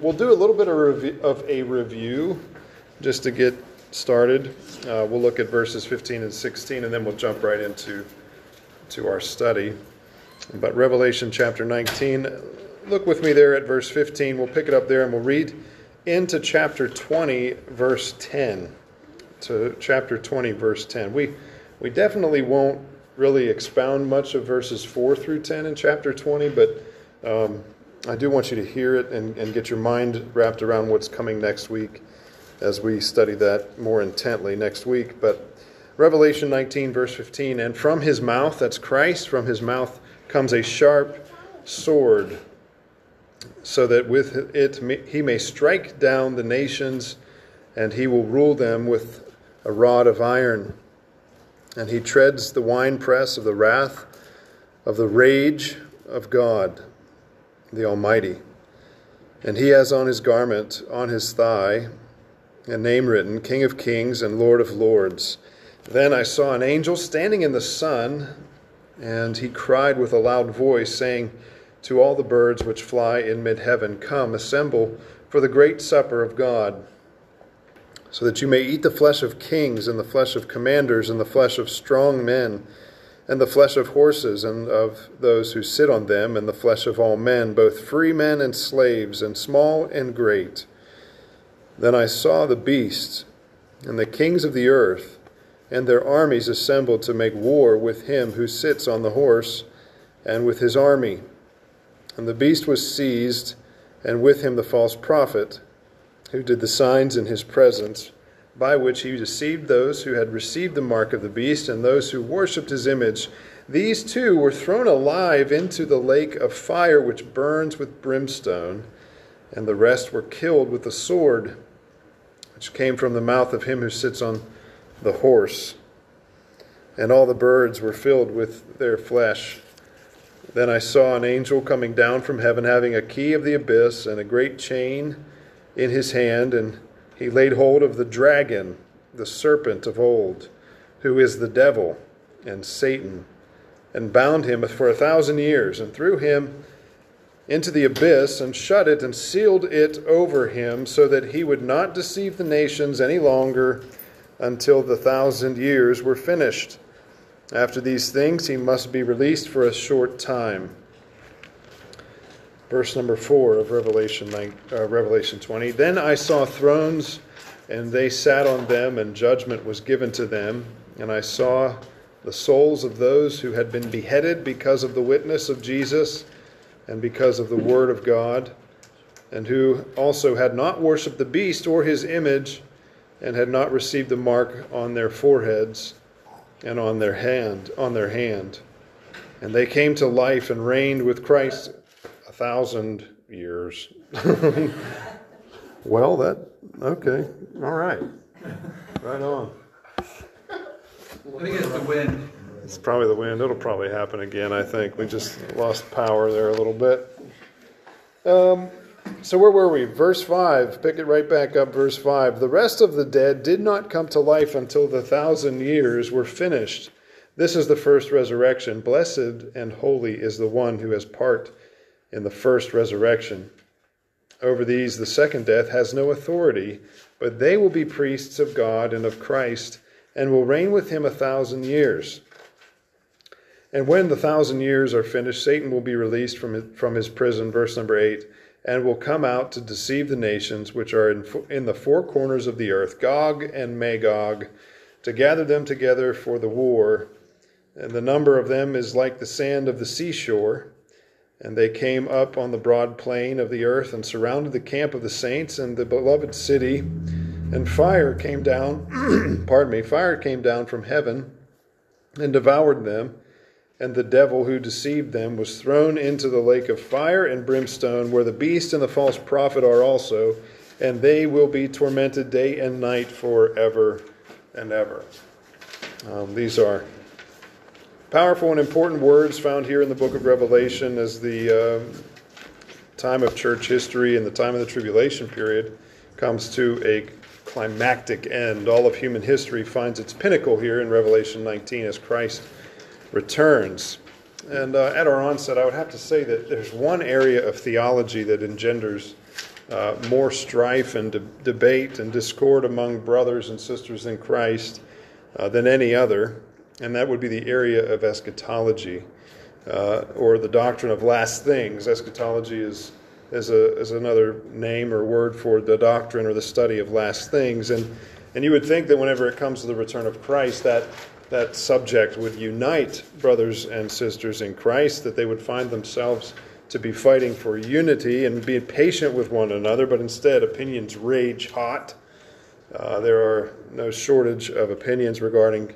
We'll do a little bit of, of a review just to get started. Uh, we'll look at verses 15 and 16, and then we'll jump right into to our study. But Revelation chapter 19, look with me there at verse 15. We'll pick it up there and we'll read into chapter 20, verse 10. To chapter 20, verse 10. We, we definitely won't really expound much of verses 4 through 10 in chapter 20, but um, I do want you to hear it and, and get your mind wrapped around what's coming next week as we study that more intently next week. But Revelation 19, verse 15, and from his mouth, that's Christ, from his mouth comes a sharp sword, so that with it he may strike down the nations, and he will rule them with a rod of iron. And he treads the winepress of the wrath of the rage of God the Almighty. And he has on his garment, on his thigh, a name written King of Kings and Lord of Lords. Then I saw an angel standing in the sun, and he cried with a loud voice, saying to all the birds which fly in mid heaven, Come, assemble for the great supper of God, so that you may eat the flesh of kings, and the flesh of commanders, and the flesh of strong men and the flesh of horses and of those who sit on them, and the flesh of all men, both free men and slaves, and small and great. Then I saw the beasts and the kings of the earth, and their armies assembled to make war with him who sits on the horse and with his army. And the beast was seized, and with him the false prophet, who did the signs in his presence by which he deceived those who had received the mark of the beast and those who worshipped his image. These two were thrown alive into the lake of fire which burns with brimstone, and the rest were killed with the sword which came from the mouth of him who sits on the horse. And all the birds were filled with their flesh. Then I saw an angel coming down from heaven, having a key of the abyss and a great chain in his hand, and he laid hold of the dragon, the serpent of old, who is the devil and Satan, and bound him for a thousand years, and threw him into the abyss, and shut it, and sealed it over him, so that he would not deceive the nations any longer until the thousand years were finished. After these things, he must be released for a short time verse number 4 of Revelation, 9, uh, Revelation 20. Then I saw thrones, and they sat on them, and judgment was given to them. And I saw the souls of those who had been beheaded because of the witness of Jesus and because of the word of God, and who also had not worshipped the beast or his image, and had not received the mark on their foreheads and on their hand on their hand. And they came to life and reigned with Christ thousand years. well, that, okay, all right. Right on. I think it's the wind. It's probably the wind. It'll probably happen again, I think. We just lost power there a little bit. Um, so, where were we? Verse 5. Pick it right back up, verse 5. The rest of the dead did not come to life until the thousand years were finished. This is the first resurrection. Blessed and holy is the one who has part in the first resurrection. Over these, the second death has no authority, but they will be priests of God and of Christ, and will reign with him a thousand years. And when the thousand years are finished, Satan will be released from his, from his prison, verse number 8, and will come out to deceive the nations which are in, in the four corners of the earth, Gog and Magog, to gather them together for the war. And the number of them is like the sand of the seashore. And they came up on the broad plain of the earth and surrounded the camp of the saints and the beloved city. And fire came down, pardon me, fire came down from heaven and devoured them. And the devil who deceived them was thrown into the lake of fire and brimstone, where the beast and the false prophet are also, and they will be tormented day and night forever and ever. Um, these are Powerful and important words found here in the book of Revelation as the uh, time of church history and the time of the tribulation period comes to a climactic end. All of human history finds its pinnacle here in Revelation 19 as Christ returns. And uh, at our onset, I would have to say that there's one area of theology that engenders uh, more strife and de- debate and discord among brothers and sisters in Christ uh, than any other, and that would be the area of eschatology uh, or the doctrine of last things. Eschatology is, is, a, is another name or word for the doctrine or the study of last things. And, and you would think that whenever it comes to the return of Christ, that, that subject would unite brothers and sisters in Christ, that they would find themselves to be fighting for unity and be patient with one another, but instead opinions rage hot. Uh, there are no shortage of opinions regarding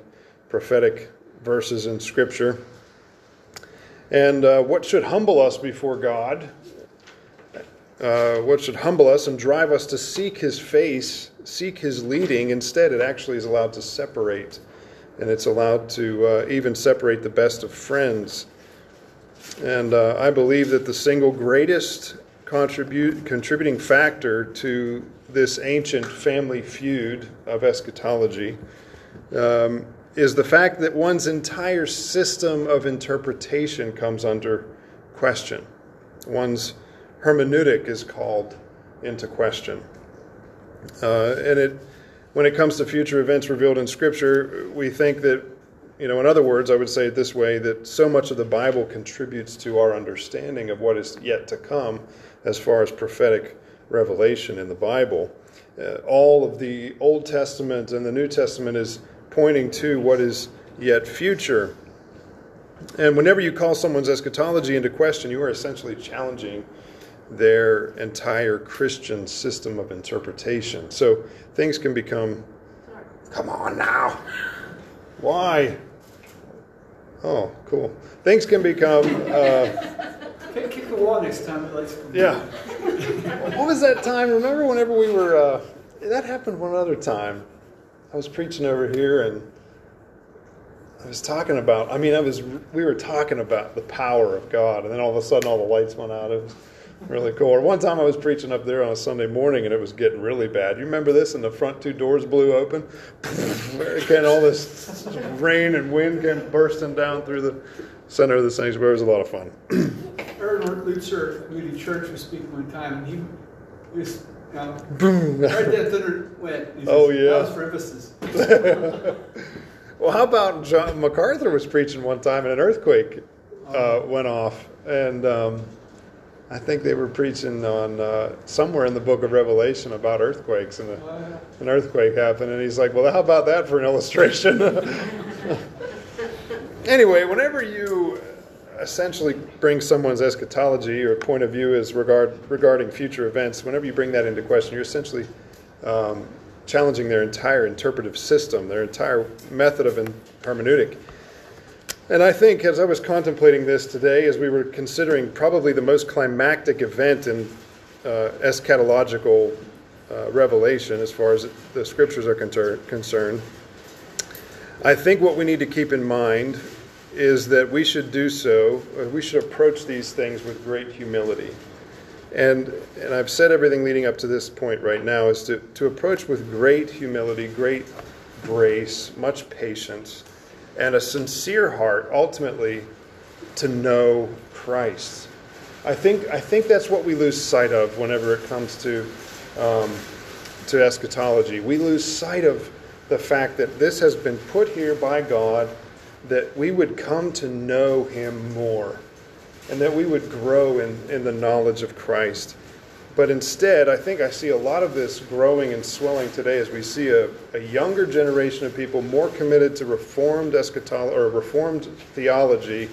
prophetic verses in Scripture. And uh, what should humble us before God, uh, what should humble us and drive us to seek His face, seek His leading, instead, it actually is allowed to separate. And it's allowed to uh, even separate the best of friends. And uh, I believe that the single greatest contribute, contributing factor to this ancient family feud of eschatology um, is the fact that one's entire system of interpretation comes under question. One's hermeneutic is called into question. Uh, and it, when it comes to future events revealed in Scripture, we think that, you know, in other words, I would say it this way that so much of the Bible contributes to our understanding of what is yet to come as far as prophetic revelation in the Bible. Uh, all of the Old Testament and the New Testament is pointing to what is yet future. And whenever you call someone's eschatology into question, you are essentially challenging their entire Christian system of interpretation. So things can become, come on now. Why? Oh, cool. Things can become. Uh, Kick, the wall next time to yeah. what was that time? Remember whenever we were. Uh, that happened one other time. I was preaching over here and I was talking about, I mean, I was, we were talking about the power of God, and then all of a sudden all the lights went out. It was really cool. Or one time I was preaching up there on a Sunday morning and it was getting really bad. You remember this? And the front two doors blew open. and all this rain and wind came bursting down through the center of the sanctuary. It was a lot of fun. Erwin Lutzer Moody Church was speaking one time, and he was, Boom. right there, thunder went. He says, Oh, yeah. That was for emphasis. Well, how about John MacArthur was preaching one time and an earthquake uh, went off, and um, I think they were preaching on uh, somewhere in the Book of Revelation about earthquakes, and a, an earthquake happened, and he's like, "Well, how about that for an illustration?" anyway, whenever you essentially bring someone's eschatology or point of view as regard regarding future events, whenever you bring that into question, you're essentially um, challenging their entire interpretive system, their entire method of hermeneutic. And I think as I was contemplating this today, as we were considering probably the most climactic event in uh, eschatological uh, revelation as far as the scriptures are concerned, I think what we need to keep in mind is that we should do so, uh, we should approach these things with great humility. And, and I've said everything leading up to this point right now is to, to approach with great humility, great grace, much patience, and a sincere heart, ultimately, to know Christ. I think, I think that's what we lose sight of whenever it comes to, um, to eschatology. We lose sight of the fact that this has been put here by God, that we would come to know Him more and that we would grow in, in the knowledge of Christ. But instead, I think I see a lot of this growing and swelling today as we see a, a younger generation of people more committed to reformed eschatology or reformed theology.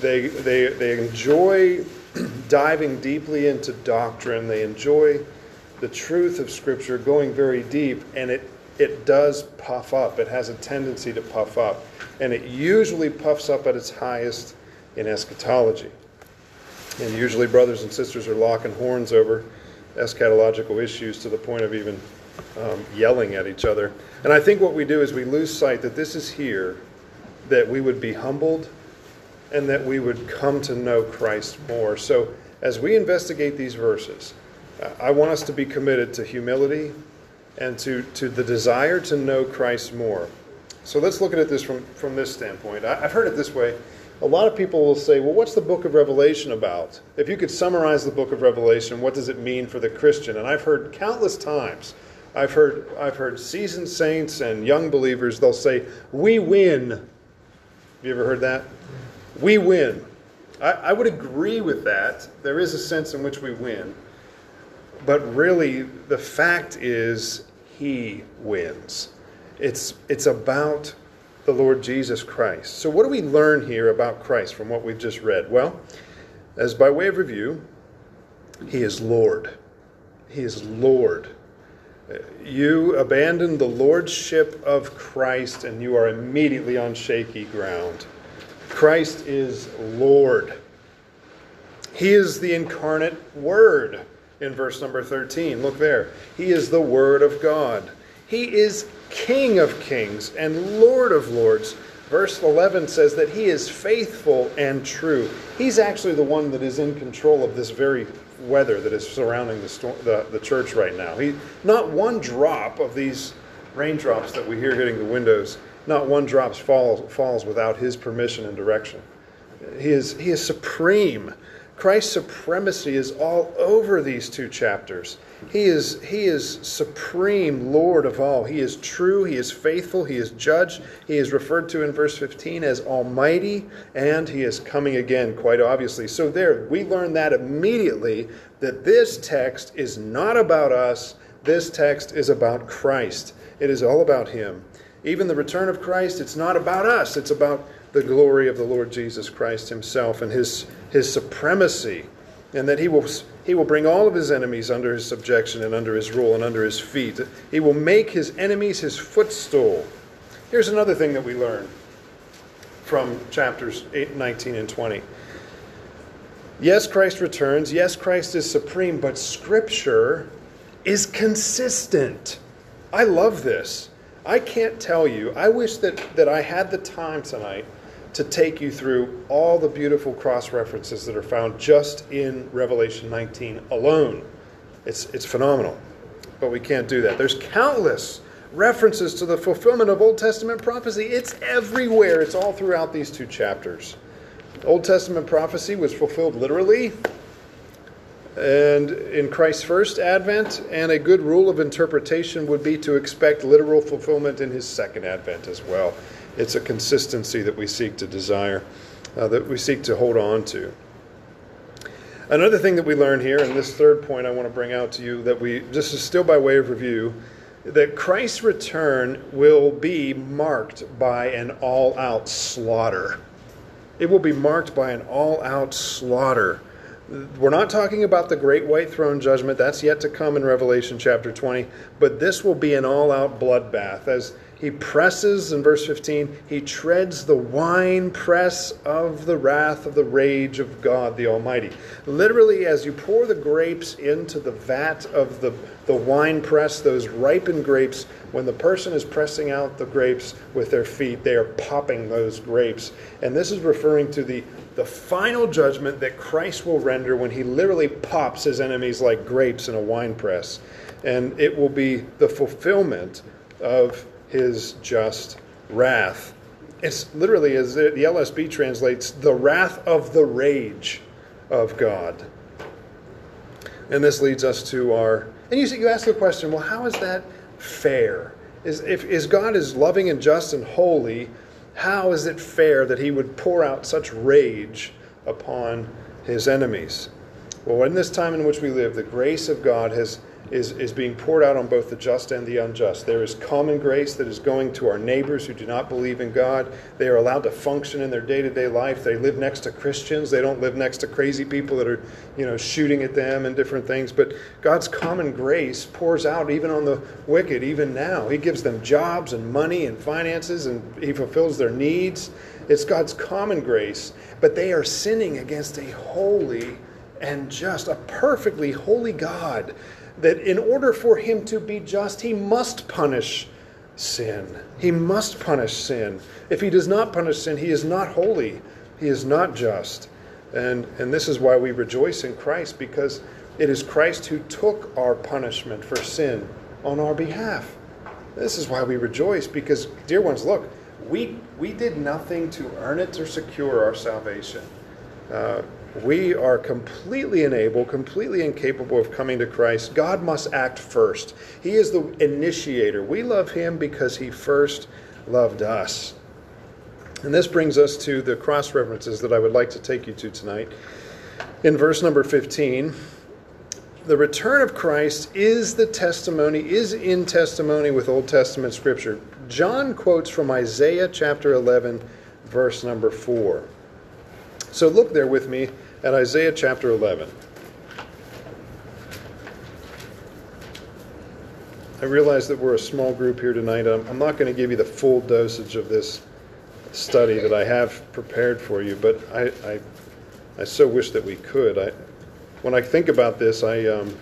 They, they, they enjoy diving deeply into doctrine. They enjoy the truth of Scripture going very deep, and it, it does puff up. It has a tendency to puff up. And it usually puffs up at its highest in eschatology. And usually, brothers and sisters are locking horns over eschatological issues to the point of even um, yelling at each other. And I think what we do is we lose sight that this is here, that we would be humbled, and that we would come to know Christ more. So, as we investigate these verses, I want us to be committed to humility and to, to the desire to know Christ more. So let's look at this from, from this standpoint. I, I've heard it this way a lot of people will say, well, what's the book of Revelation about? If you could summarize the book of Revelation, what does it mean for the Christian? And I've heard countless times, I've heard, I've heard seasoned saints and young believers, they'll say, we win. Have you ever heard that? We win. I, I would agree with that. There is a sense in which we win. But really, the fact is, he wins. It's, it's about the Lord Jesus Christ. So, what do we learn here about Christ from what we've just read? Well, as by way of review, He is Lord. He is Lord. You abandon the lordship of Christ and you are immediately on shaky ground. Christ is Lord. He is the incarnate Word in verse number 13. Look there. He is the Word of God. He is King of kings and Lord of lords. Verse 11 says that he is faithful and true. He's actually the one that is in control of this very weather that is surrounding the, storm, the, the church right now. He, not one drop of these raindrops that we hear hitting the windows, not one drop falls, falls without his permission and direction. He is, he is supreme. Christ's supremacy is all over these two chapters. He is, he is supreme Lord of all. He is true, He is faithful, He is judge. He is referred to in verse 15 as Almighty, and He is coming again, quite obviously. So, there, we learn that immediately that this text is not about us, this text is about Christ. It is all about Him. Even the return of Christ, it's not about us, it's about the glory of the Lord Jesus Christ Himself and His, his supremacy, and that He will he will bring all of his enemies under his subjection and under his rule and under his feet. He will make his enemies his footstool. Here's another thing that we learn from chapters 8, 19, and 20. Yes, Christ returns. Yes, Christ is supreme, but Scripture is consistent. I love this. I can't tell you. I wish that, that I had the time tonight to take you through all the beautiful cross references that are found just in Revelation 19 alone. It's, it's phenomenal. But we can't do that. There's countless references to the fulfillment of Old Testament prophecy. It's everywhere, it's all throughout these two chapters. Old Testament prophecy was fulfilled literally and in Christ's first advent, and a good rule of interpretation would be to expect literal fulfillment in his second advent as well. It's a consistency that we seek to desire, uh, that we seek to hold on to. Another thing that we learn here, and this third point I want to bring out to you, that we, this is still by way of review, that Christ's return will be marked by an all out slaughter. It will be marked by an all out slaughter. We're not talking about the great white throne judgment, that's yet to come in Revelation chapter 20, but this will be an all out bloodbath. As he presses, in verse 15, he treads the wine press of the wrath of the rage of God the Almighty. Literally, as you pour the grapes into the vat of the, the wine press, those ripened grapes, when the person is pressing out the grapes with their feet, they are popping those grapes. And this is referring to the, the final judgment that Christ will render when he literally pops his enemies like grapes in a wine press. And it will be the fulfillment of his just wrath. It's literally, as the LSB translates, the wrath of the rage of God. And this leads us to our. And you, you ask the question, well, how is that fair? Is, if is God is loving and just and holy, how is it fair that he would pour out such rage upon his enemies? Well, in this time in which we live, the grace of God has is, is being poured out on both the just and the unjust. There is common grace that is going to our neighbors who do not believe in God. They are allowed to function in their day to day life. They live next to Christians. They don't live next to crazy people that are, you know, shooting at them and different things. But God's common grace pours out even on the wicked, even now. He gives them jobs and money and finances, and He fulfills their needs. It's God's common grace. But they are sinning against a holy and just, a perfectly holy God that in order for him to be just, he must punish sin. He must punish sin. If he does not punish sin, he is not holy. He is not just. And, and this is why we rejoice in Christ, because it is Christ who took our punishment for sin on our behalf. This is why we rejoice, because, dear ones, look, We, we did nothing to earn it or secure our salvation. Uh, we are completely unable, completely incapable of coming to Christ. God must act first. He is the initiator. We love Him because He first loved us. And this brings us to the cross references that I would like to take you to tonight. In verse number 15, the return of Christ is the testimony, is in testimony with Old Testament scripture. John quotes from Isaiah chapter 11, verse number 4. So look there with me at Isaiah chapter 11. I realize that we're a small group here tonight. I'm not going to give you the full dosage of this study that I have prepared for you, but I, I, I so wish that we could. I, when I think about this, I, um,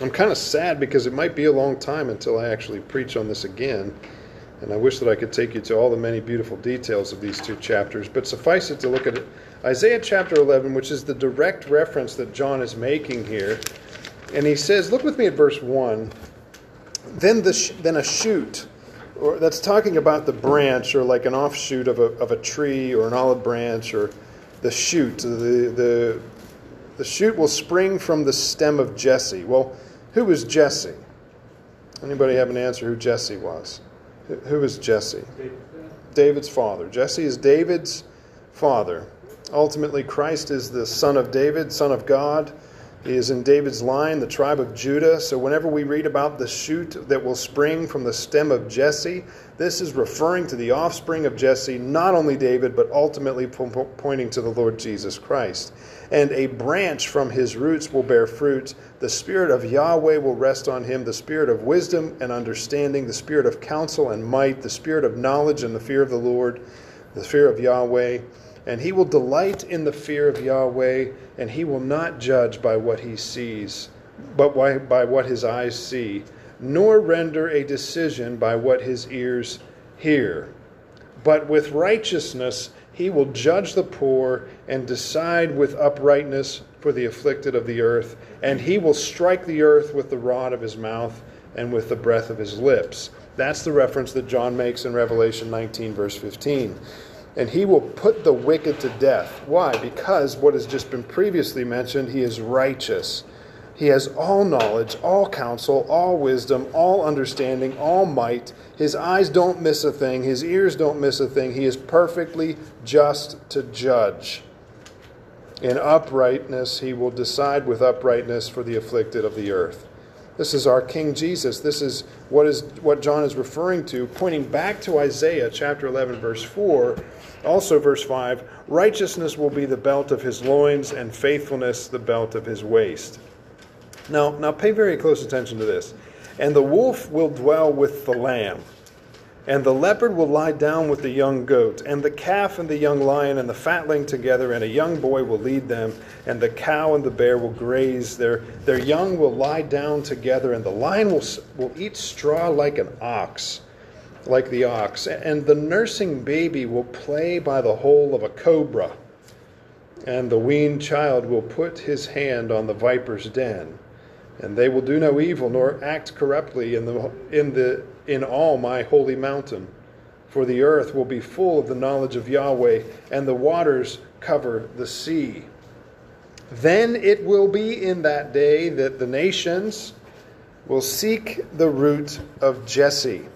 I'm kind of sad because it might be a long time until I actually preach on this again. And I wish that I could take you to all the many beautiful details of these two chapters. But suffice it to look at it. Isaiah chapter 11, which is the direct reference that John is making here. And he says, look with me at verse 1. Then, the sh- then a shoot, or that's talking about the branch, or like an offshoot of a, of a tree, or an olive branch, or the shoot. The, the, the shoot will spring from the stem of Jesse. Well, who was Jesse? Anybody have an answer who Jesse was? Who is Jesse? David's father. Jesse is David's father. Ultimately, Christ is the son of David, son of God. He is in David's line, the tribe of Judah. So, whenever we read about the shoot that will spring from the stem of Jesse, this is referring to the offspring of Jesse, not only David, but ultimately pointing to the Lord Jesus Christ. And a branch from his roots will bear fruit. The Spirit of Yahweh will rest on him the Spirit of wisdom and understanding, the Spirit of counsel and might, the Spirit of knowledge and the fear of the Lord, the fear of Yahweh and he will delight in the fear of Yahweh, and he will not judge by what he sees, but by what his eyes see, nor render a decision by what his ears hear. But with righteousness he will judge the poor and decide with uprightness for the afflicted of the earth, and he will strike the earth with the rod of his mouth and with the breath of his lips. That's the reference that John makes in Revelation 19, verse 15 and he will put the wicked to death. Why? Because what has just been previously mentioned, he is righteous. He has all knowledge, all counsel, all wisdom, all understanding, all might. His eyes don't miss a thing, his ears don't miss a thing. He is perfectly just to judge. In uprightness, he will decide with uprightness for the afflicted of the earth. This is our King Jesus. This is what is what John is referring to, pointing back to Isaiah chapter 11 verse 4 also, verse 5 righteousness will be the belt of his loins, and faithfulness the belt of his waist. Now, now pay very close attention to this. And the wolf will dwell with the lamb, and the leopard will lie down with the young goat, and the calf and the young lion and the fatling together, and a young boy will lead them, and the cow and the bear will graze. Their, their young will lie down together, and the lion will, will eat straw like an ox like the ox, and the nursing baby will play by the hole of a cobra, and the weaned child will put his hand on the viper's den, and they will do no evil nor act corruptly in the in the in all my holy mountain. For the earth will be full of the knowledge of Yahweh, and the waters cover the sea. Then it will be in that day that the nations will seek the root of Jesse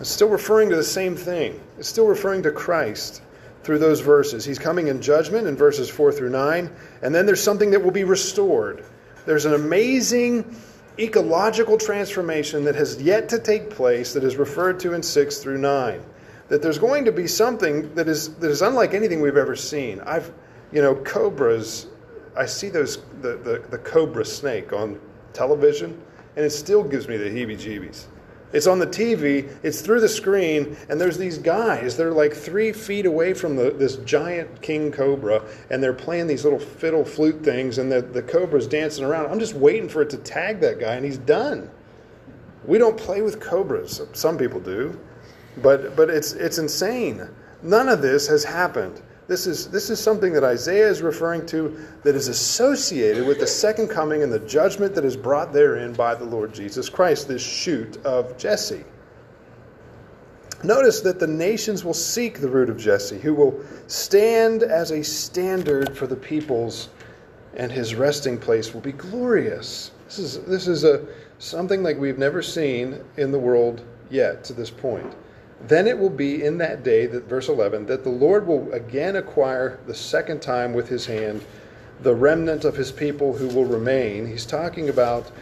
it's still referring to the same thing. It's still referring to Christ through those verses. He's coming in judgment in verses 4 through 9, and then there's something that will be restored. There's an amazing ecological transformation that has yet to take place that is referred to in 6 through 9. That there's going to be something that is that is unlike anything we've ever seen. I've you know, cobras I see those the, the, the cobra snake on television, and it still gives me the heebie jeebies. It's on the TV, it's through the screen, and there's these guys. They're like three feet away from the, this giant king cobra, and they're playing these little fiddle flute things, and the, the cobra's dancing around. I'm just waiting for it to tag that guy, and he's done. We don't play with cobras. Some people do, but, but it's, it's insane. None of this has happened. This is, this is something that Isaiah is referring to that is associated with the second coming and the judgment that is brought therein by the Lord Jesus Christ, this shoot of Jesse. Notice that the nations will seek the root of Jesse, who will stand as a standard for the peoples, and his resting place will be glorious. This is, this is a, something like we've never seen in the world yet to this point. Then it will be in that day, that verse 11, that the Lord will again acquire the second time with his hand the remnant of his people who will remain. He's talking about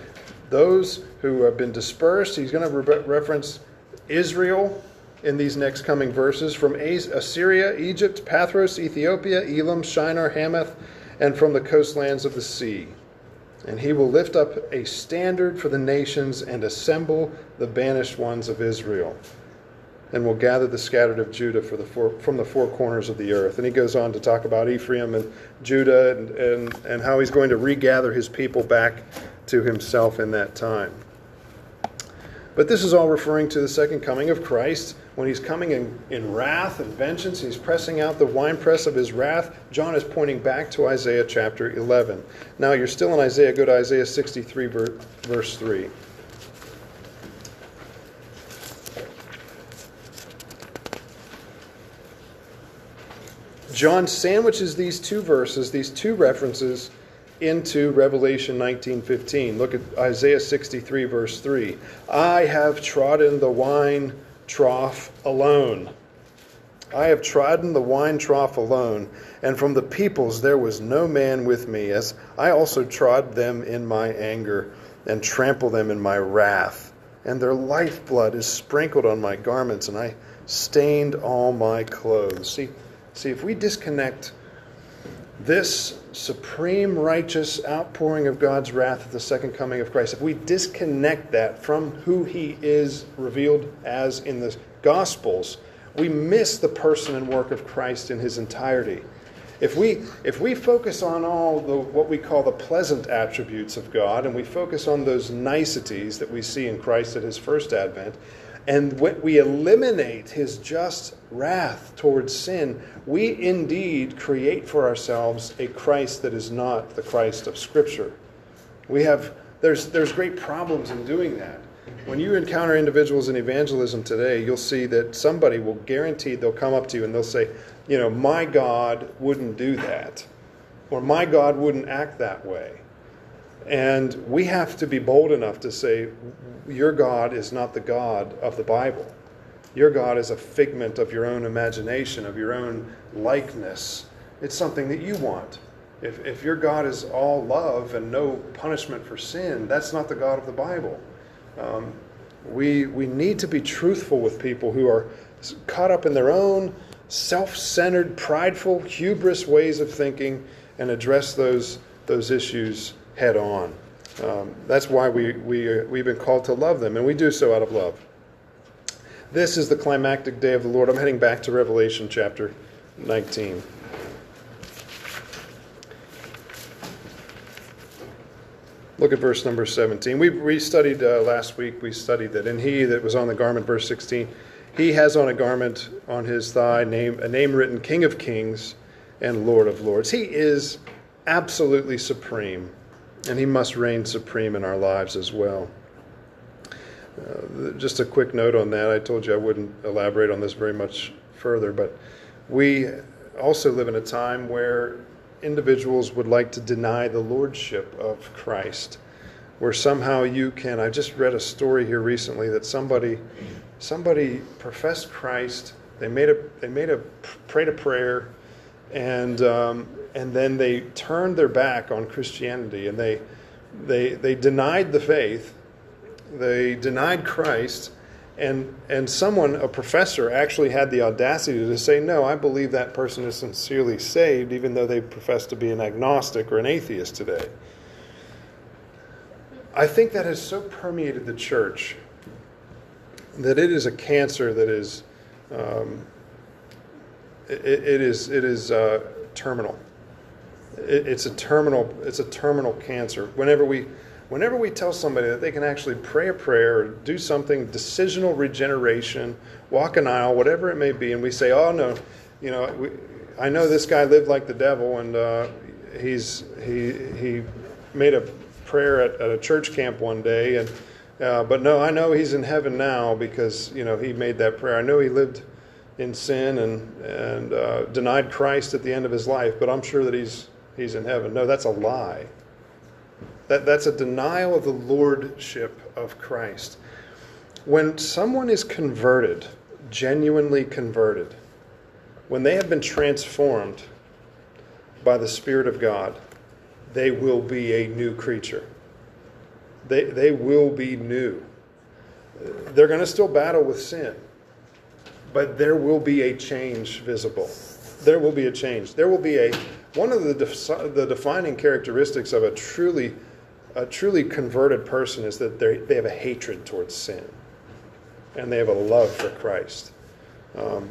those who have been dispersed. He's going to re- reference Israel in these next coming verses from Assyria, Egypt, Pathros, Ethiopia, Elam, Shinar, Hamath, and from the coastlands of the sea. And he will lift up a standard for the nations and assemble the banished ones of Israel and will gather the scattered of Judah the four, from the four corners of the earth. And he goes on to talk about Ephraim and Judah and, and, and how he's going to regather his people back to himself in that time. But this is all referring to the second coming of Christ when he's coming in, in wrath and vengeance. He's pressing out the winepress of his wrath. John is pointing back to Isaiah chapter 11. Now you're still in Isaiah. Go to Isaiah 63, verse 3. John sandwiches these two verses, these two references, into Revelation 19:15. Look at Isaiah 63 verse 3. I have trodden the wine trough alone. I have trodden the wine trough alone, and from the peoples there was no man with me, as I also trod them in my anger and trample them in my wrath. And their lifeblood is sprinkled on my garments, and I stained all my clothes. See, See, if we disconnect this supreme righteous outpouring of God's wrath at the second coming of Christ, if we disconnect that from who he is revealed as in the Gospels, we miss the person and work of Christ in his entirety. If we, if we focus on all the, what we call the pleasant attributes of God and we focus on those niceties that we see in Christ at his first advent, and when we eliminate his just wrath towards sin, we indeed create for ourselves a Christ that is not the Christ of Scripture. We have there's there's great problems in doing that. When you encounter individuals in evangelism today, you'll see that somebody will guarantee they'll come up to you and they'll say, you know, my God wouldn't do that, or my God wouldn't act that way. And we have to be bold enough to say, Your God is not the God of the Bible. Your God is a figment of your own imagination, of your own likeness. It's something that you want. If, if your God is all love and no punishment for sin, that's not the God of the Bible. Um, we, we need to be truthful with people who are caught up in their own self centered, prideful, hubris ways of thinking and address those, those issues head on. Um, that's why we, we, uh, we've been called to love them, and we do so out of love. This is the climactic day of the Lord. I'm heading back to Revelation chapter 19. Look at verse number 17. We, we studied uh, last week, we studied that in he that was on the garment, verse 16, he has on a garment on his thigh name, a name written King of Kings and Lord of Lords. He is absolutely supreme and He must reign supreme in our lives as well. Uh, just a quick note on that. I told you I wouldn't elaborate on this very much further, but we also live in a time where individuals would like to deny the lordship of Christ. Where somehow you can. I just read a story here recently that somebody, somebody professed Christ. They made a, they made a, prayed a prayer, and um, and then they turned their back on Christianity and they, they, they denied the faith, they denied Christ, and, and someone, a professor, actually had the audacity to say, No, I believe that person is sincerely saved, even though they profess to be an agnostic or an atheist today. I think that has so permeated the church that it is a cancer that is, um, it, it is, it is uh, terminal it's a terminal it's a terminal cancer. Whenever we whenever we tell somebody that they can actually pray a prayer or do something decisional regeneration, walk an aisle, whatever it may be, and we say, "Oh no, you know, we, I know this guy lived like the devil, and uh, he's he he made a prayer at, at, a church camp one day, and Uh, but no, I know he's in heaven now because you know he made that prayer. I know he lived in sin and and uh, denied Christ at the end of his life, but I'm sure that he's he's in heaven. No, that's a lie. That that's a denial of the lordship of Christ. When someone is converted, genuinely converted, when they have been transformed by the Spirit of God, they will be a new creature. They, they will be new. They're going to still battle with sin, but there will be a change visible. There will be a change. There will be a one of the the defining characteristics of a truly a truly converted person is that they they have a hatred towards sin, and they have a love for Christ. Um,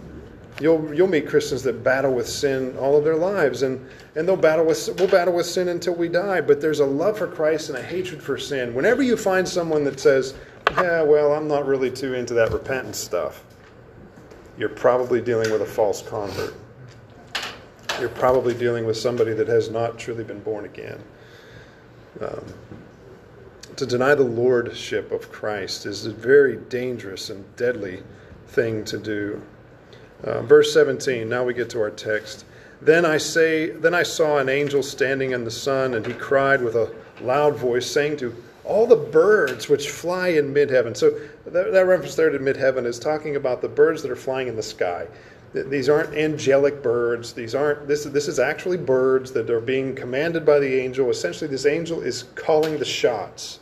You'll, you'll meet Christians that battle with sin all of their lives, and, and they'll battle with, we'll battle with sin until we die. But there's a love for Christ and a hatred for sin. Whenever you find someone that says, yeah, well, I'm not really too into that repentance stuff, you're probably dealing with a false convert. You're probably dealing with somebody that has not truly been born again. Um, to deny the lordship of Christ is a very dangerous and deadly thing to do. Uh, verse 17, now we get to our text. Then I say, then I saw an angel standing in the sun, and he cried with a loud voice, saying to all the birds which fly in mid-heaven. So that, that reference there to mid-heaven is talking about the birds that are flying in the sky. These aren't angelic birds. These aren't. This this is actually birds that are being commanded by the angel. Essentially, this angel is calling the shots.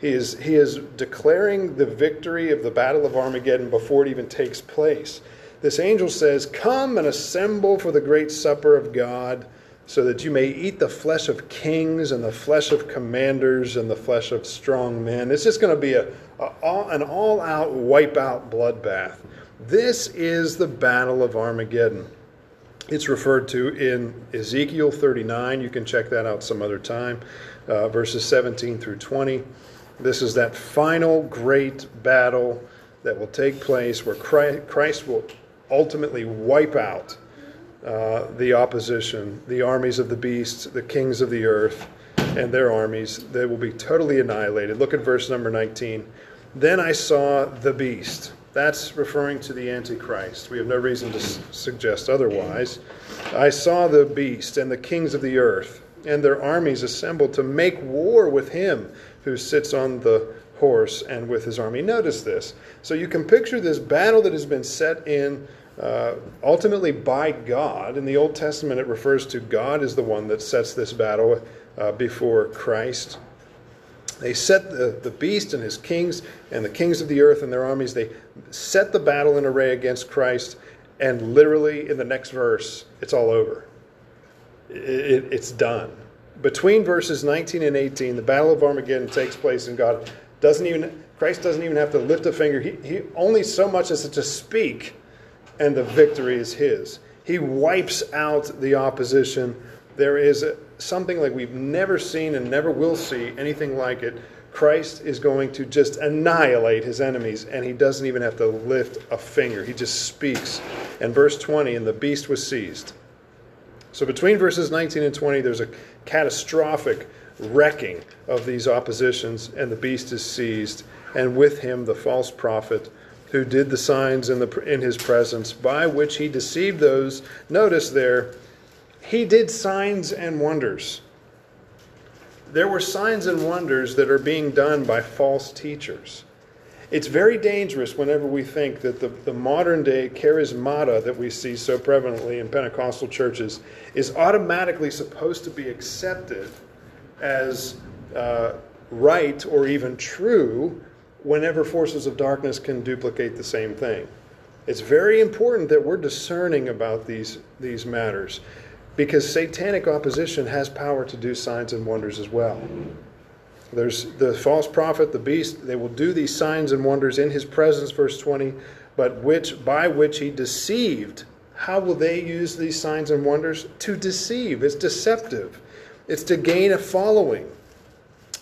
He is he is declaring the victory of the battle of Armageddon before it even takes place this angel says, Come and assemble for the great supper of God, so that you may eat the flesh of kings and the flesh of commanders and the flesh of strong men. It's just going to be a, a an all out wipe out bloodbath. This is the battle of Armageddon. It's referred to in Ezekiel 39. You can check that out some other time, uh, verses 17 through 20. This is that final great battle that will take place where Christ will ultimately wipe out uh, the opposition, the armies of the beast, the kings of the earth, and their armies. They will be totally annihilated. Look at verse number 19. Then I saw the beast. That's referring to the Antichrist. We have no reason to s- suggest otherwise. I saw the beast and the kings of the earth and their armies assembled to make war with him who sits on the horse and with his army. Notice this. So you can picture this battle that has been set in uh, ultimately by God. In the Old Testament, it refers to God as the one that sets this battle uh, before Christ. They set the, the beast and his kings and the kings of the earth and their armies, they set the battle in array against Christ, and literally in the next verse, it's all over. It, it, it's done. Between verses 19 and 18, the Battle of Armageddon takes place, and God doesn't even, Christ doesn't even have to lift a finger. He, he only so much as to speak and the victory is his. He wipes out the opposition. There is something like we've never seen and never will see anything like it. Christ is going to just annihilate his enemies, and he doesn't even have to lift a finger. He just speaks. And verse 20, and the beast was seized. So between verses 19 and 20, there's a catastrophic wrecking of these oppositions, and the beast is seized, and with him the false prophet who did the signs in, the, in his presence by which he deceived those. Notice there, he did signs and wonders. There were signs and wonders that are being done by false teachers. It's very dangerous whenever we think that the, the modern day charismata that we see so prevalently in Pentecostal churches is automatically supposed to be accepted as uh, right or even true whenever forces of darkness can duplicate the same thing. It's very important that we're discerning about these, these matters because satanic opposition has power to do signs and wonders as well. There's the false prophet, the beast, they will do these signs and wonders in his presence, verse 20, but which by which he deceived. How will they use these signs and wonders? To deceive. It's deceptive. It's to gain a following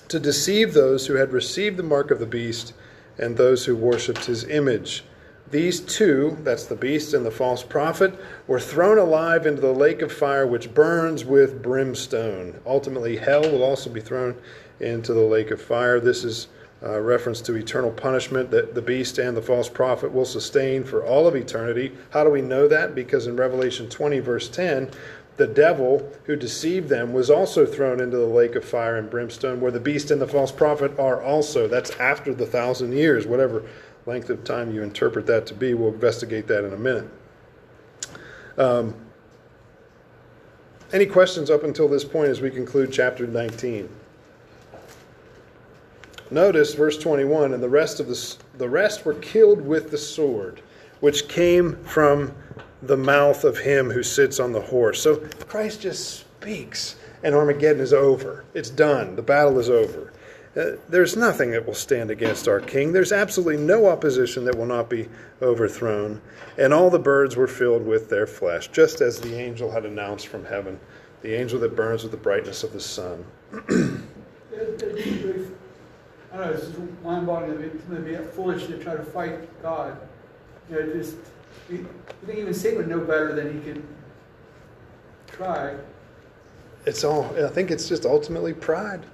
to deceive those who had received the mark of the beast and those who worshipped his image. These two, that's the beast and the false prophet, were thrown alive into the lake of fire which burns with brimstone. Ultimately, hell will also be thrown into the lake of fire. This is uh, reference to eternal punishment that the beast and the false prophet will sustain for all of eternity. How do we know that? Because in Revelation 20, verse 10, the devil who deceived them was also thrown into the lake of fire and brimstone, where the beast and the false prophet are also. That's after the thousand years, whatever length of time you interpret that to be. We'll investigate that in a minute. Um, any questions up until this point as we conclude chapter 19? Notice verse 21 and the rest of the, the rest were killed with the sword, which came from the mouth of him who sits on the horse. So Christ just speaks, and Armageddon is over. It's done. The battle is over. Uh, there's nothing that will stand against our king. There's absolutely no opposition that will not be overthrown. And all the birds were filled with their flesh, just as the angel had announced from heaven, the angel that burns with the brightness of the sun. I don't know, it's just mind-boggling to me, to be foolish to try to fight God. You know, just, you think even Satan would know better than he can try. It's all, I think it's just ultimately pride.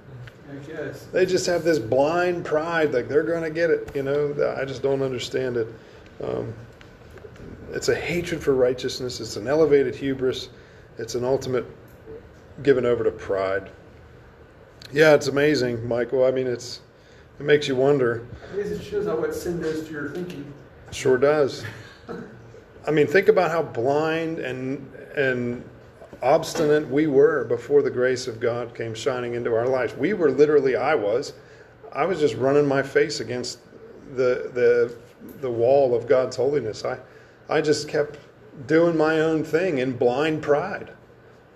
I. They just have this blind pride, like they're going to get it. You know, I just don't understand it. Um, it's a hatred for righteousness. It's an elevated hubris. It's an ultimate given over to pride. Yeah, it's amazing, Michael. I mean, it's it makes you wonder. I guess it shows how what sin does to your thinking. Sure does. I mean, think about how blind and and obstinate we were before the grace of God came shining into our lives. We were literally, I was, I was just running my face against the the the wall of God's holiness. I I just kept doing my own thing in blind pride.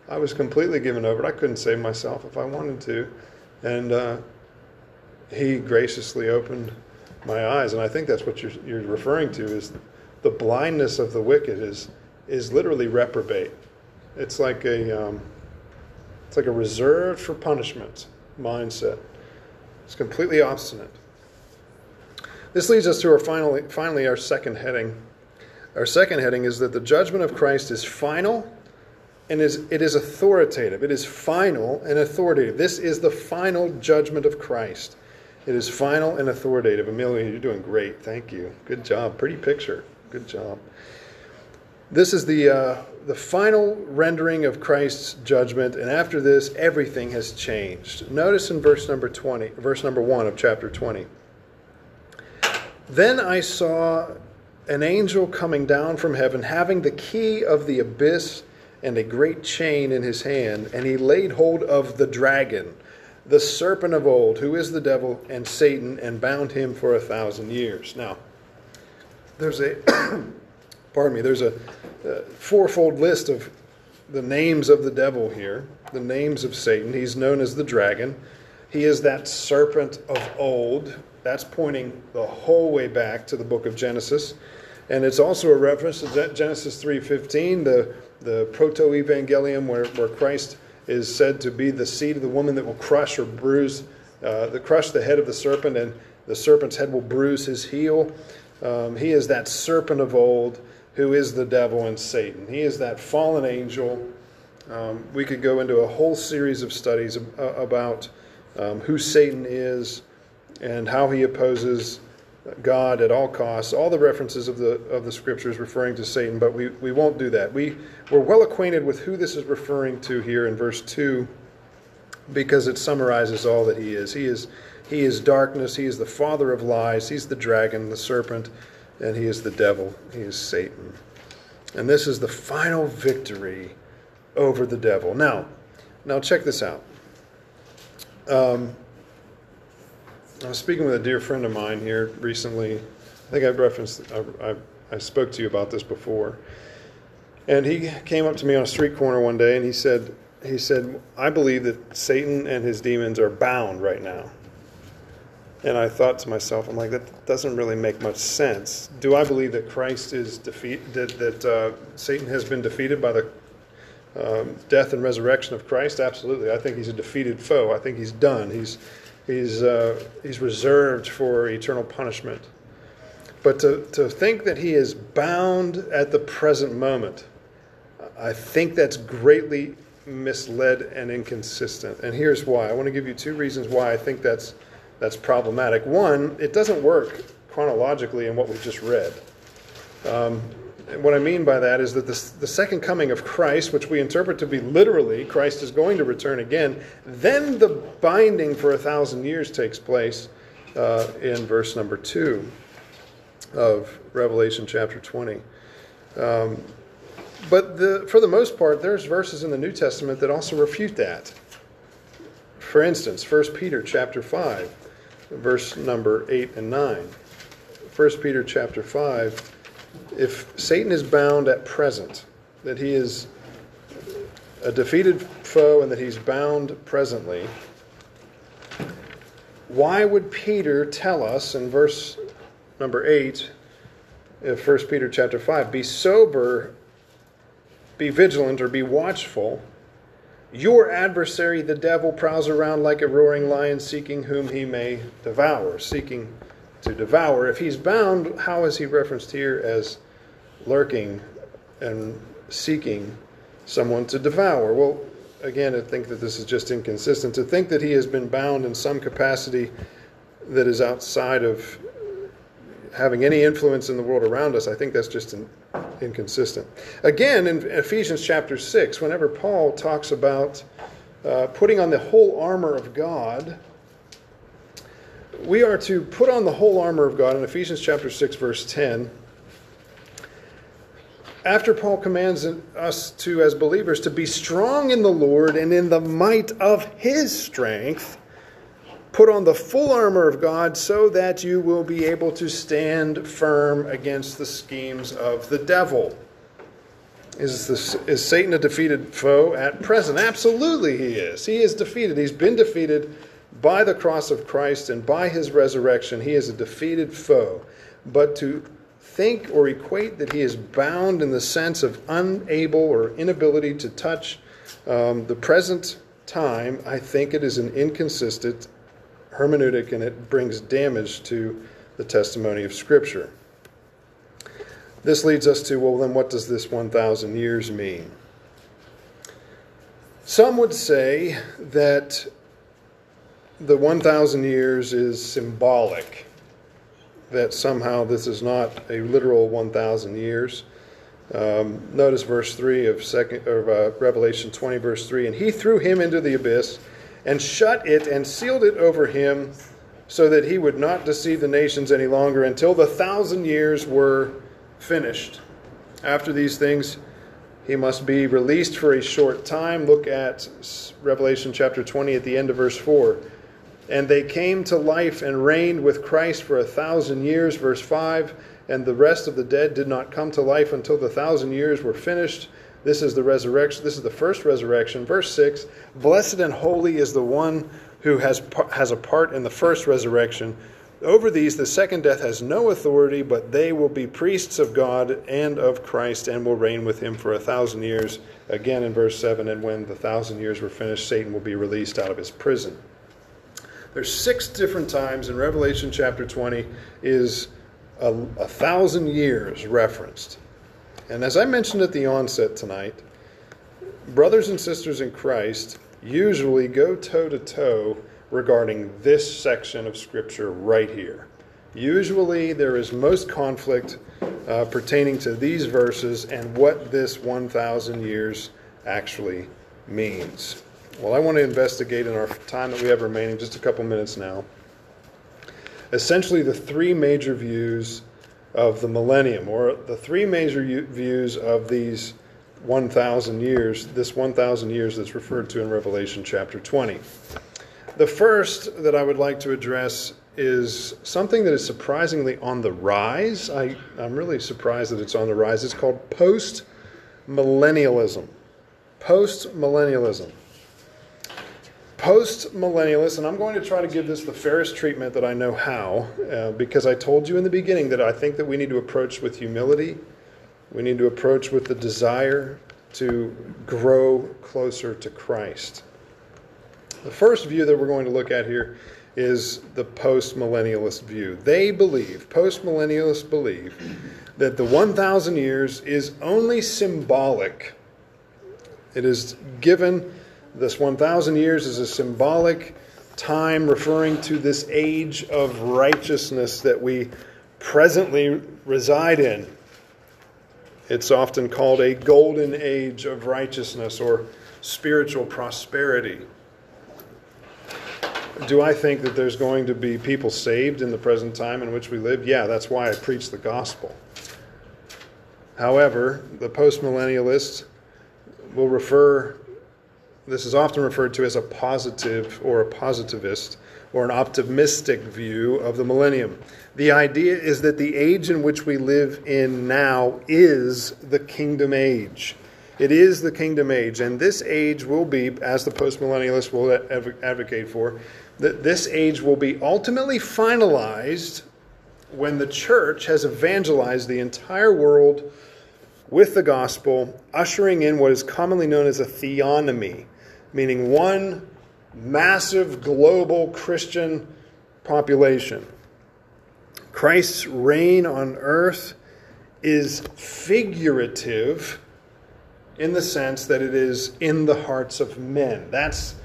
I was completely given over. I couldn't save myself if I wanted to, and uh, He graciously opened my eyes. And I think that's what you're, you're referring to is the blindness of the wicked is is literally reprobate. It's like a um, it's like a reserved for punishment mindset. It's completely obstinate. This leads us to our finally, finally our second heading. Our second heading is that the judgment of Christ is final and is it is authoritative. It is final and authoritative. This is the final judgment of Christ. It is final and authoritative. Amelia, you're doing great. Thank you. Good job. Pretty picture. Good job. This is the uh, the final rendering of Christ's judgment, and after this, everything has changed. Notice in verse number 20, verse number 1 of chapter 20. Then I saw an angel coming down from heaven, having the key of the abyss and a great chain in his hand, and he laid hold of the dragon, the serpent of old, who is the devil and Satan, and bound him for a thousand years. Now, there's a pardon me, there's a, a fourfold list of the names of the devil here, the names of Satan. He's known as the dragon. He is that serpent of old. That's pointing the whole way back to the book of Genesis. And it's also a reference to Genesis 3:15, the, the proto-evangelium where, where Christ is said to be the seed of the woman that will crush or bruise, uh, the crush the head of the serpent, and the serpent's head will bruise his heel. Um, he is that serpent of old who is the devil and Satan. He is that fallen angel. Um, we could go into a whole series of studies about um, who Satan is and how he opposes God at all costs. All the references of the of the scriptures referring to Satan, but we, we won't do that. We we're well acquainted with who this is referring to here in verse two, because it summarizes all that he is. He is he is darkness. He is the father of lies. He's the dragon, the serpent and he is the devil, he is Satan. And this is the final victory over the devil. Now, now check this out. Um, I was speaking with a dear friend of mine here recently. I think I've referenced, I, I, I spoke to you about this before. And he came up to me on a street corner one day and he said, he said, I believe that Satan and his demons are bound right now. And I thought to myself, I'm like, that doesn't really make much sense. Do I believe that Christ is defeat that that uh, Satan has been defeated by the um, death and resurrection of Christ? Absolutely. I think he's a defeated foe. I think he's done. He's he's uh, he's reserved for eternal punishment. But to, to think that he is bound at the present moment, I think that's greatly misled and inconsistent. And here's why. I want to give you two reasons why I think that's that's problematic. One, it doesn't work chronologically in what we just read. Um, what I mean by that is that the second coming of Christ, which we interpret to be literally, Christ is going to return again, then the binding for a thousand years takes place uh, in verse number 2 of Revelation chapter 20. Um, but the, for the most part, there's verses in the New Testament that also refute that. For instance, 1 Peter chapter 5, verse number 8 and 9. 1 Peter chapter 5 if Satan is bound at present, that he is a defeated foe and that he's bound presently, why would Peter tell us in verse number 8 of 1 Peter chapter 5 be sober, be vigilant, or be watchful? Your adversary, the devil, prowls around like a roaring lion seeking whom he may devour, seeking to devour. If he's bound, how is he referenced here as lurking and seeking someone to devour? Well, again, I think that this is just inconsistent. To think that he has been bound in some capacity that is outside of having any influence in the world around us, I think that's just in, inconsistent. Again, in Ephesians chapter 6, whenever Paul talks about uh, putting on the whole armor of God, we are to put on the whole armor of God in Ephesians chapter 6, verse 10. After Paul commands us to, as believers, to be strong in the Lord and in the might of his strength, put on the full armor of God so that you will be able to stand firm against the schemes of the devil. Is, this, is Satan a defeated foe at present? Absolutely, he is. He is defeated. He's been defeated by the cross of Christ and by his resurrection, he is a defeated foe. But to think or equate that he is bound in the sense of unable or inability to touch um, the present time, I think it is an inconsistent hermeneutic and it brings damage to the testimony of Scripture. This leads us to well, then what does this 1,000 years mean? Some would say that the 1,000 years is symbolic, that somehow this is not a literal 1,000 years. Um, notice verse 3 of, second, of uh, Revelation 20, verse 3. And he threw him into the abyss and shut it and sealed it over him so that he would not deceive the nations any longer until the thousand years were finished. After these things, he must be released for a short time. Look at Revelation chapter 20 at the end of verse 4. And they came to life and reigned with Christ for a thousand years. Verse 5 And the rest of the dead did not come to life until the thousand years were finished. This is the resurrection. This is the first resurrection. Verse 6 Blessed and holy is the one who has, has a part in the first resurrection. Over these, the second death has no authority, but they will be priests of God and of Christ and will reign with him for a thousand years. Again in verse 7 And when the thousand years were finished, Satan will be released out of his prison. There's six different times in Revelation chapter 20 is a, a thousand years referenced. And as I mentioned at the onset tonight, brothers and sisters in Christ usually go toe to toe regarding this section of Scripture right here. Usually, there is most conflict uh, pertaining to these verses and what this 1,000 years actually means. Well, I want to investigate in our time that we have remaining, just a couple minutes now, essentially the three major views of the millennium, or the three major views of these 1,000 years, this 1,000 years that's referred to in Revelation chapter 20. The first that I would like to address is something that is surprisingly on the rise. I, am really surprised that it's on the rise. It's called post millennialism. Post millennialism post millennialist, and I'm going to try to give this the fairest treatment that I know how, uh, because I told you in the beginning that I think that we need to approach with humility, we need to approach with the desire to grow closer to Christ. The first view that we're going to look at here is the post millennialist view. They believe, post millennialists believe, that the 1,000 years is only symbolic. It is given this 1,000 years is a symbolic time referring to this age of righteousness that we presently reside in. It's often called a golden age of righteousness or spiritual prosperity. Do I think that there's going to be people saved in the present time in which we live? Yeah, that's why I preach the gospel. However, the postmillennialists will refer, this is often referred to as a positive or a positivist or an optimistic view of the millennium. The idea is that the age in which we live in now is the kingdom age. It is the kingdom age, and this age will be, as the postmillennialists will advocate for, that this age will be ultimately finalized when the church has evangelized the entire world with the gospel, ushering in what is commonly known as a theonomy, meaning one massive global Christian population. Christ's reign on earth is figurative in the sense that it is in the hearts of men. That's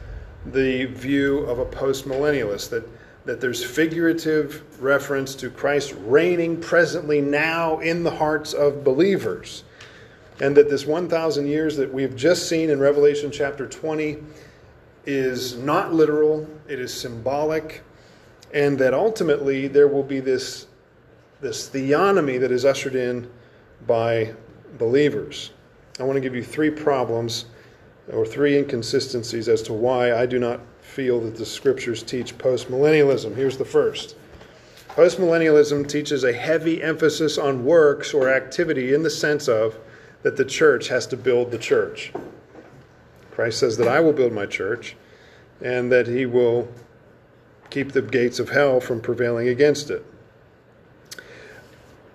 the view of a postmillennialist that that there's figurative reference to Christ reigning presently now in the hearts of believers. And that this 1,000 years that we've just seen in Revelation chapter 20 is not literal, it is symbolic, and that ultimately there will be this, this theonomy that is ushered in by believers. I want to give you three problems or three inconsistencies as to why I do not feel that the scriptures teach postmillennialism. Here's the first. Postmillennialism teaches a heavy emphasis on works or activity in the sense of that the church has to build the church. Christ says that I will build my church and that he will keep the gates of hell from prevailing against it.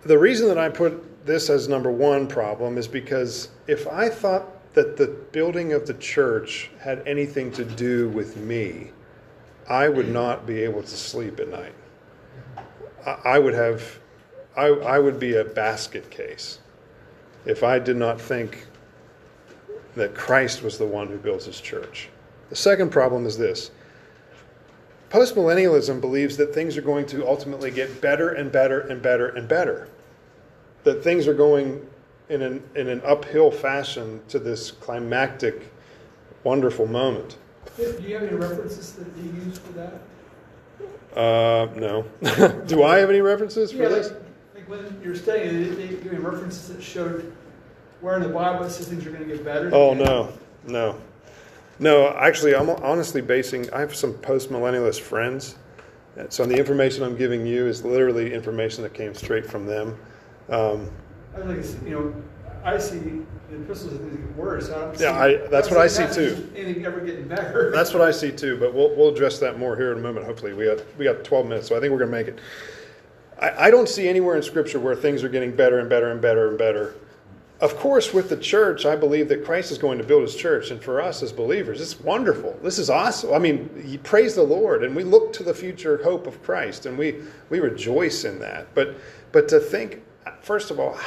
The reason that I put this as number one problem is because if I thought that the building of the church had anything to do with me, I would not be able to sleep at night. I would have, I, I would be a basket case if I did not think that Christ was the one who builds his church. The second problem is this postmillennialism believes that things are going to ultimately get better and better and better and better. That things are going in an, in an uphill fashion to this climactic, wonderful moment. Do you have any references that you use for that? Uh, no. Do I have any references for yeah, this? Like, when you're studying, they give you references that showed where in the Bible it says things are going to get better. Oh no, no, no. Actually, I'm honestly basing. I have some post millennialist friends, so the information I'm giving you is literally information that came straight from them. Um, I think you know, I see the epistles getting worse. I yeah, I, that's what I see too. Anything ever getting better? That's what I see too. But we'll we'll address that more here in a moment. Hopefully, we got we got 12 minutes, so I think we're going to make it. I, I don't see anywhere in Scripture where things are getting better and better and better and better. Of course, with the church, I believe that Christ is going to build his church. And for us as believers, it's wonderful. This is awesome. I mean, praise the Lord. And we look to the future hope of Christ and we, we rejoice in that. But, but to think, first of all,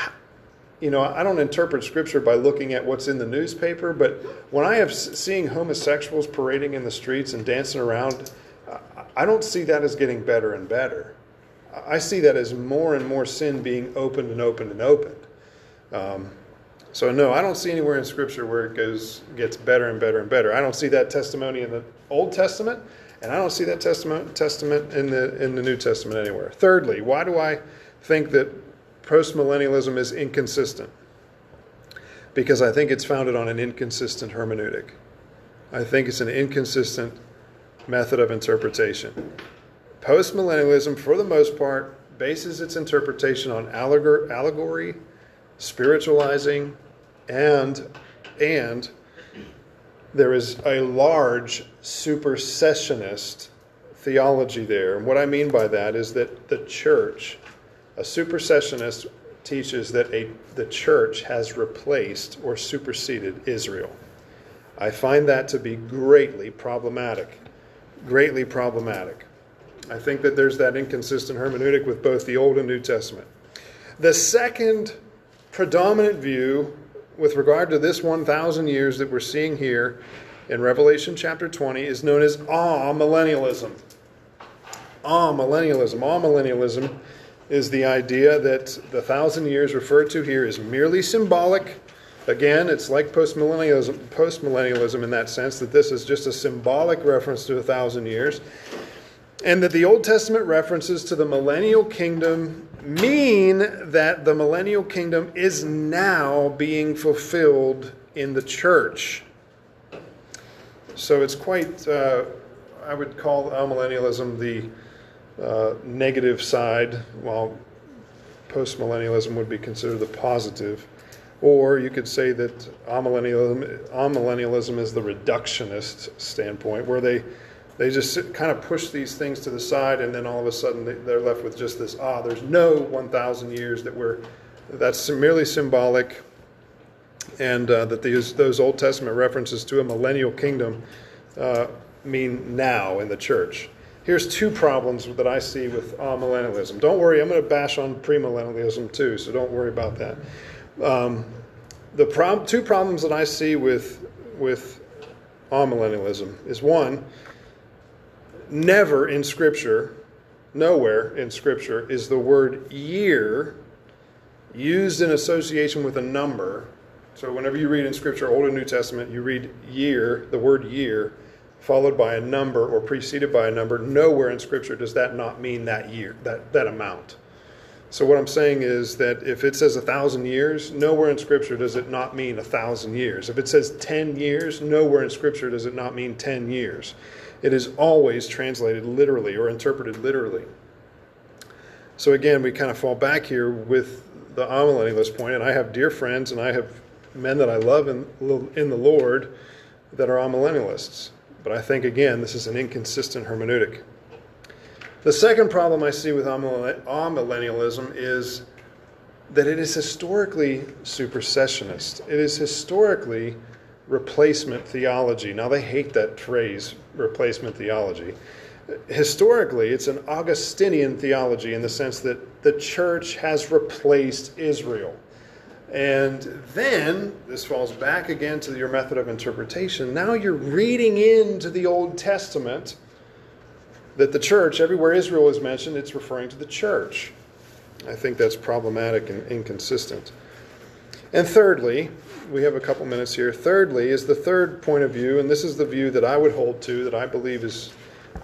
you know, I don't interpret scripture by looking at what's in the newspaper, but when I have seeing homosexuals parading in the streets and dancing around, I don't see that as getting better and better. I see that as more and more sin being opened and opened and opened. Um, so no, I don't see anywhere in Scripture where it goes gets better and better and better. I don't see that testimony in the Old Testament, and I don't see that testament testament in the in the New Testament anywhere. Thirdly, why do I think that postmillennialism is inconsistent? Because I think it's founded on an inconsistent hermeneutic. I think it's an inconsistent method of interpretation. Postmillennialism, for the most part, bases its interpretation on allegory spiritualizing, and and there is a large supersessionist theology there. And what I mean by that is that the church, a supersessionist teaches that a, the church has replaced or superseded Israel. I find that to be greatly problematic. Greatly problematic. I think that there's that inconsistent hermeneutic with both the Old and New Testament. The second predominant view with regard to this 1,000 years that we're seeing here in Revelation chapter 20 is known as amillennialism. Amillennialism. Amillennialism is the idea that the thousand years referred to here is merely symbolic. Again, it's like postmillennialism, postmillennialism in that sense, that this is just a symbolic reference to a thousand years. And that the Old Testament references to the millennial kingdom mean that the millennial kingdom is now being fulfilled in the church. So it's quite, uh, I would call amillennialism the uh, negative side, while postmillennialism would be considered the positive. Or you could say that amillennialism, amillennialism is the reductionist standpoint, where they, they just kind of push these things to the side, and then all of a sudden they're left with just this ah, there's no 1,000 years that we're, that's merely symbolic, and uh, that these, those Old Testament references to a millennial kingdom uh, mean now in the church here's two problems that I see with millennialism. Don't worry, I'm going to bash on premillennialism too, so don't worry about that. Um, the prob- two problems that I see with with amillennialism is one, never in Scripture, nowhere in Scripture is the word year used in association with a number. So whenever you read in Scripture, Old and New Testament, you read year, the word year followed by a number or preceded by a number, nowhere in Scripture does that not mean that year, that, that amount. So what I'm saying is that if it says a thousand years, nowhere in Scripture does it not mean a thousand years. If it says ten years, nowhere in Scripture does it not mean ten years. It is always translated literally or interpreted literally. So again, we kind of fall back here with the amillennialist point, and I have dear friends and I have men that I love in, in the Lord that are amillennialists. But I think, again, this is an inconsistent hermeneutic. The second problem I see with amillennialism is that it is historically supersessionist. It is historically replacement theology. Now, they hate that phrase, replacement theology. Historically, it's an Augustinian theology in the sense that the church has replaced Israel. And then this falls back again to your method of interpretation. Now you're reading into the Old Testament that the church, everywhere Israel is mentioned, it's referring to the church. I think that's problematic and inconsistent. And thirdly, we have a couple minutes here. Thirdly, is the third point of view, and this is the view that I would hold to, that I believe is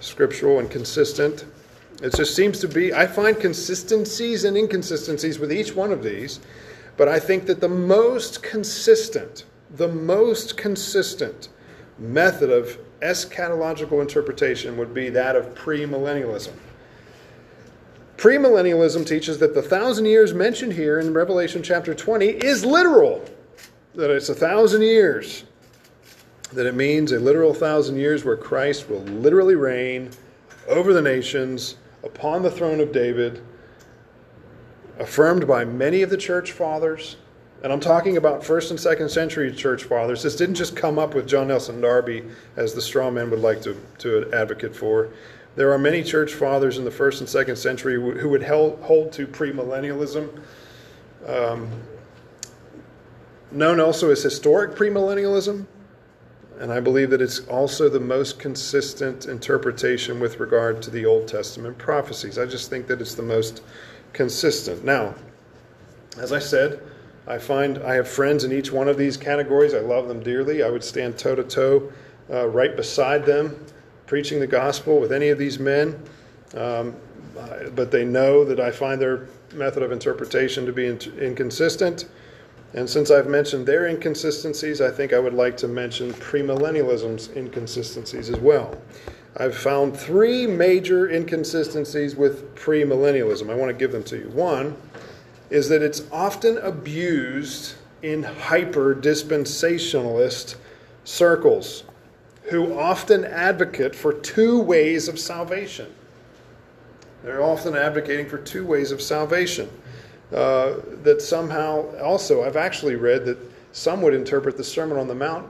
scriptural and consistent. It just seems to be, I find consistencies and inconsistencies with each one of these. But I think that the most consistent, the most consistent method of eschatological interpretation would be that of premillennialism. Premillennialism teaches that the thousand years mentioned here in Revelation chapter 20 is literal, that it's a thousand years, that it means a literal thousand years where Christ will literally reign over the nations upon the throne of David affirmed by many of the church fathers. And I'm talking about first and second century church fathers. This didn't just come up with John Nelson Darby, as the straw man would like to, to advocate for. There are many church fathers in the first and second century who would hold to premillennialism. Um, known also as historic premillennialism, and I believe that it's also the most consistent interpretation with regard to the Old Testament prophecies. I just think that it's the most consistent. Now, as I said, I find I have friends in each one of these categories. I love them dearly. I would stand toe to toe right beside them, preaching the gospel with any of these men. Um, but they know that I find their method of interpretation to be in- inconsistent. And since I've mentioned their inconsistencies, I think I would like to mention premillennialism's inconsistencies as well. I've found three major inconsistencies with premillennialism. I want to give them to you. One is that it's often abused in hyper dispensationalist circles who often advocate for two ways of salvation. They're often advocating for two ways of salvation. Uh, that somehow, also, I've actually read that some would interpret the Sermon on the Mount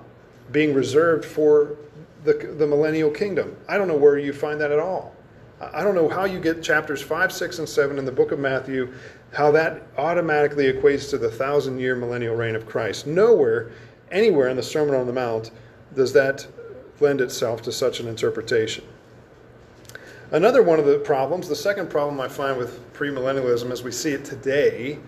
being reserved for the, the millennial kingdom. I don't know where you find that at all. I don't know how you get chapters 5, 6, and 7 in the book of Matthew, how that automatically equates to the thousand year millennial reign of Christ. Nowhere, anywhere in the Sermon on the Mount, does that lend itself to such an interpretation. Another one of the problems, the second problem I find with premillennialism as we see it today,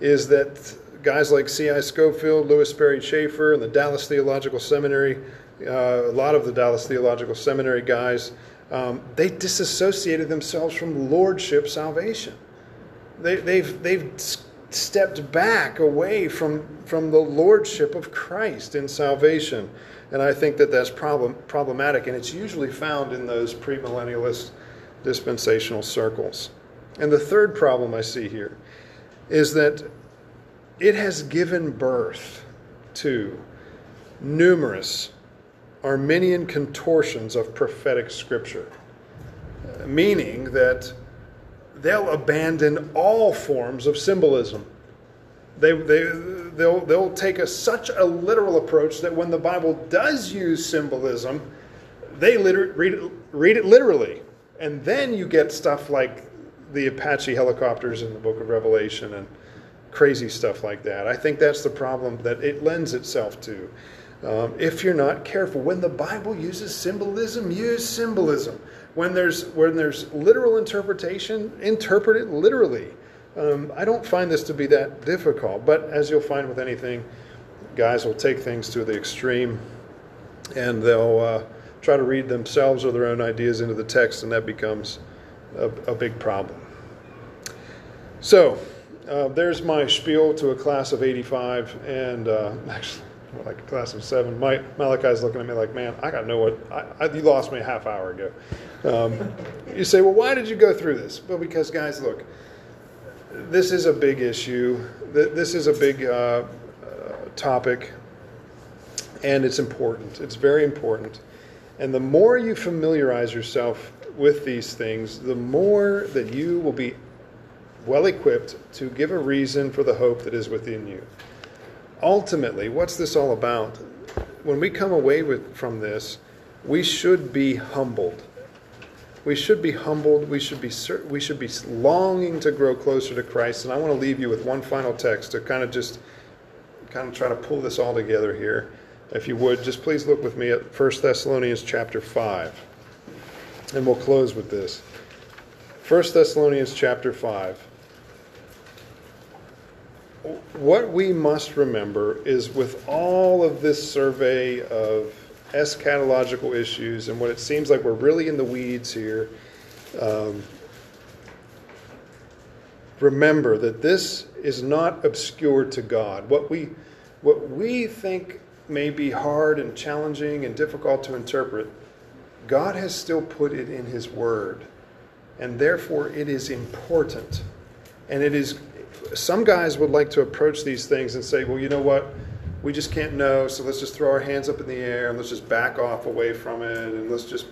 is that guys like C.I. Scofield, Lewis Sperry Chafer, and the Dallas Theological Seminary, uh, a lot of the Dallas Theological Seminary guys, um, they disassociated themselves from lordship salvation. They, they've, they've stepped back away from, from the lordship of Christ in salvation. And I think that that's problem, problematic, and it's usually found in those premillennialist dispensational circles. And the third problem I see here is that it has given birth to numerous Arminian contortions of prophetic scripture, meaning that they'll abandon all forms of symbolism. They, they, they'll, they'll take a, such a literal approach that when the Bible does use symbolism, they liter- read, it, read it literally. And then you get stuff like the Apache helicopters in the book of Revelation and crazy stuff like that. I think that's the problem that it lends itself to. Um, if you're not careful, when the Bible uses symbolism, use symbolism. When there's when there's literal interpretation, interpret it literally. Um, I don't find this to be that difficult, but as you'll find with anything, guys will take things to the extreme, and they'll uh, try to read themselves or their own ideas into the text, and that becomes a, a big problem. So, uh, there's my spiel to a class of 85, and uh, actually like a class of seven. My, Malachi's looking at me like, man, I got to know what, I, I, you lost me a half hour ago. Um, you say, well, why did you go through this? Well, because, guys, look, this is a big issue. This is a big uh, uh, topic, and it's important. It's very important. And the more you familiarize yourself with these things, the more that you will be well equipped to give a reason for the hope that is within you ultimately, what's this all about? When we come away with, from this, we should be humbled. We should be humbled. We should be we should be longing to grow closer to Christ. And I want to leave you with one final text to kind of just kind of try to pull this all together here. If you would, just please look with me at 1 Thessalonians chapter 5. And we'll close with this. 1 Thessalonians chapter 5 what we must remember is with all of this survey of eschatological issues and what it seems like we're really in the weeds here, um, remember that this is not obscure to God. What we, what we think may be hard and challenging and difficult to interpret, God has still put it in His Word. And therefore, it is important. And it is some guys would like to approach these things and say, well, you know what? We just can't know, so let's just throw our hands up in the air and let's just back off away from it and let's just,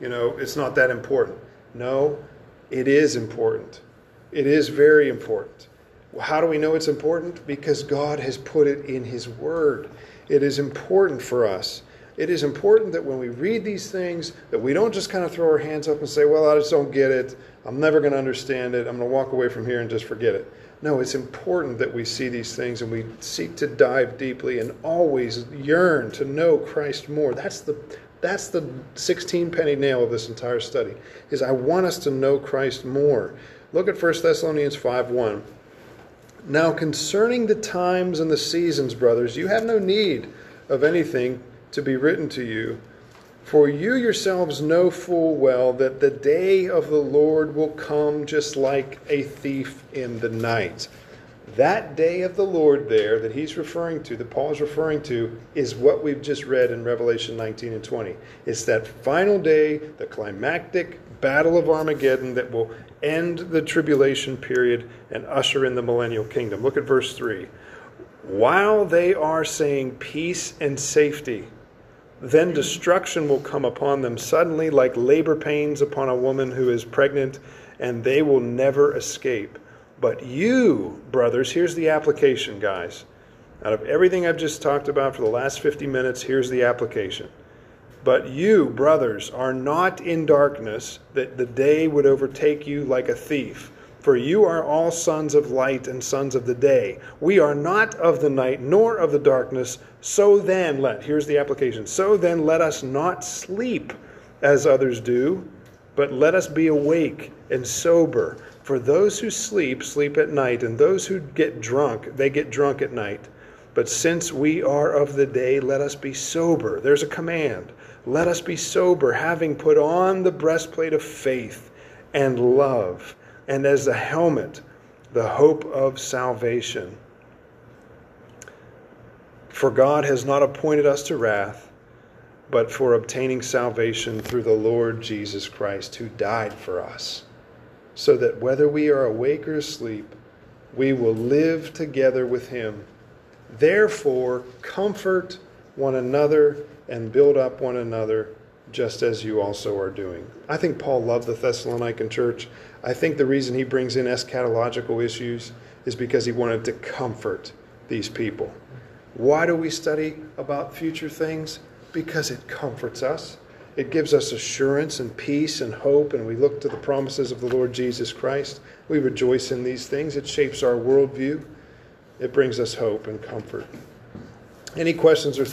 you know, it's not that important. No, it is important. It is very important. How do we know it's important? Because God has put it in His Word. It is important for us. It is important that when we read these things, that we don't just kind of throw our hands up and say, well, I just don't get it. I'm never going to understand it. I'm going to walk away from here and just forget it. No, it's important that we see these things and we seek to dive deeply and always yearn to know Christ more. That's the that's the 16 penny nail of this entire study. Is I want us to know Christ more. Look at 1 Thessalonians 5:1. Now concerning the times and the seasons, brothers, you have no need of anything to be written to you for you yourselves know full well that the day of the Lord will come just like a thief in the night. That day of the Lord, there, that he's referring to, that Paul is referring to, is what we've just read in Revelation 19 and 20. It's that final day, the climactic battle of Armageddon that will end the tribulation period and usher in the millennial kingdom. Look at verse 3. While they are saying peace and safety, then destruction will come upon them suddenly, like labor pains upon a woman who is pregnant, and they will never escape. But you, brothers, here's the application, guys. Out of everything I've just talked about for the last 50 minutes, here's the application. But you, brothers, are not in darkness, that the day would overtake you like a thief. For you are all sons of light and sons of the day. We are not of the night nor of the darkness. So then, let, here's the application. So then, let us not sleep as others do, but let us be awake and sober. For those who sleep, sleep at night, and those who get drunk, they get drunk at night. But since we are of the day, let us be sober. There's a command. Let us be sober, having put on the breastplate of faith and love, and as a helmet, the hope of salvation. For God has not appointed us to wrath, but for obtaining salvation through the Lord Jesus Christ, who died for us, so that whether we are awake or asleep, we will live together with him. Therefore, comfort one another and build up one another, just as you also are doing. I think Paul loved the Thessalonican church. I think the reason he brings in eschatological issues is because he wanted to comfort these people. Why do we study about future things? Because it comforts us. It gives us assurance and peace and hope, and we look to the promises of the Lord Jesus Christ. We rejoice in these things. It shapes our worldview, it brings us hope and comfort. Any questions or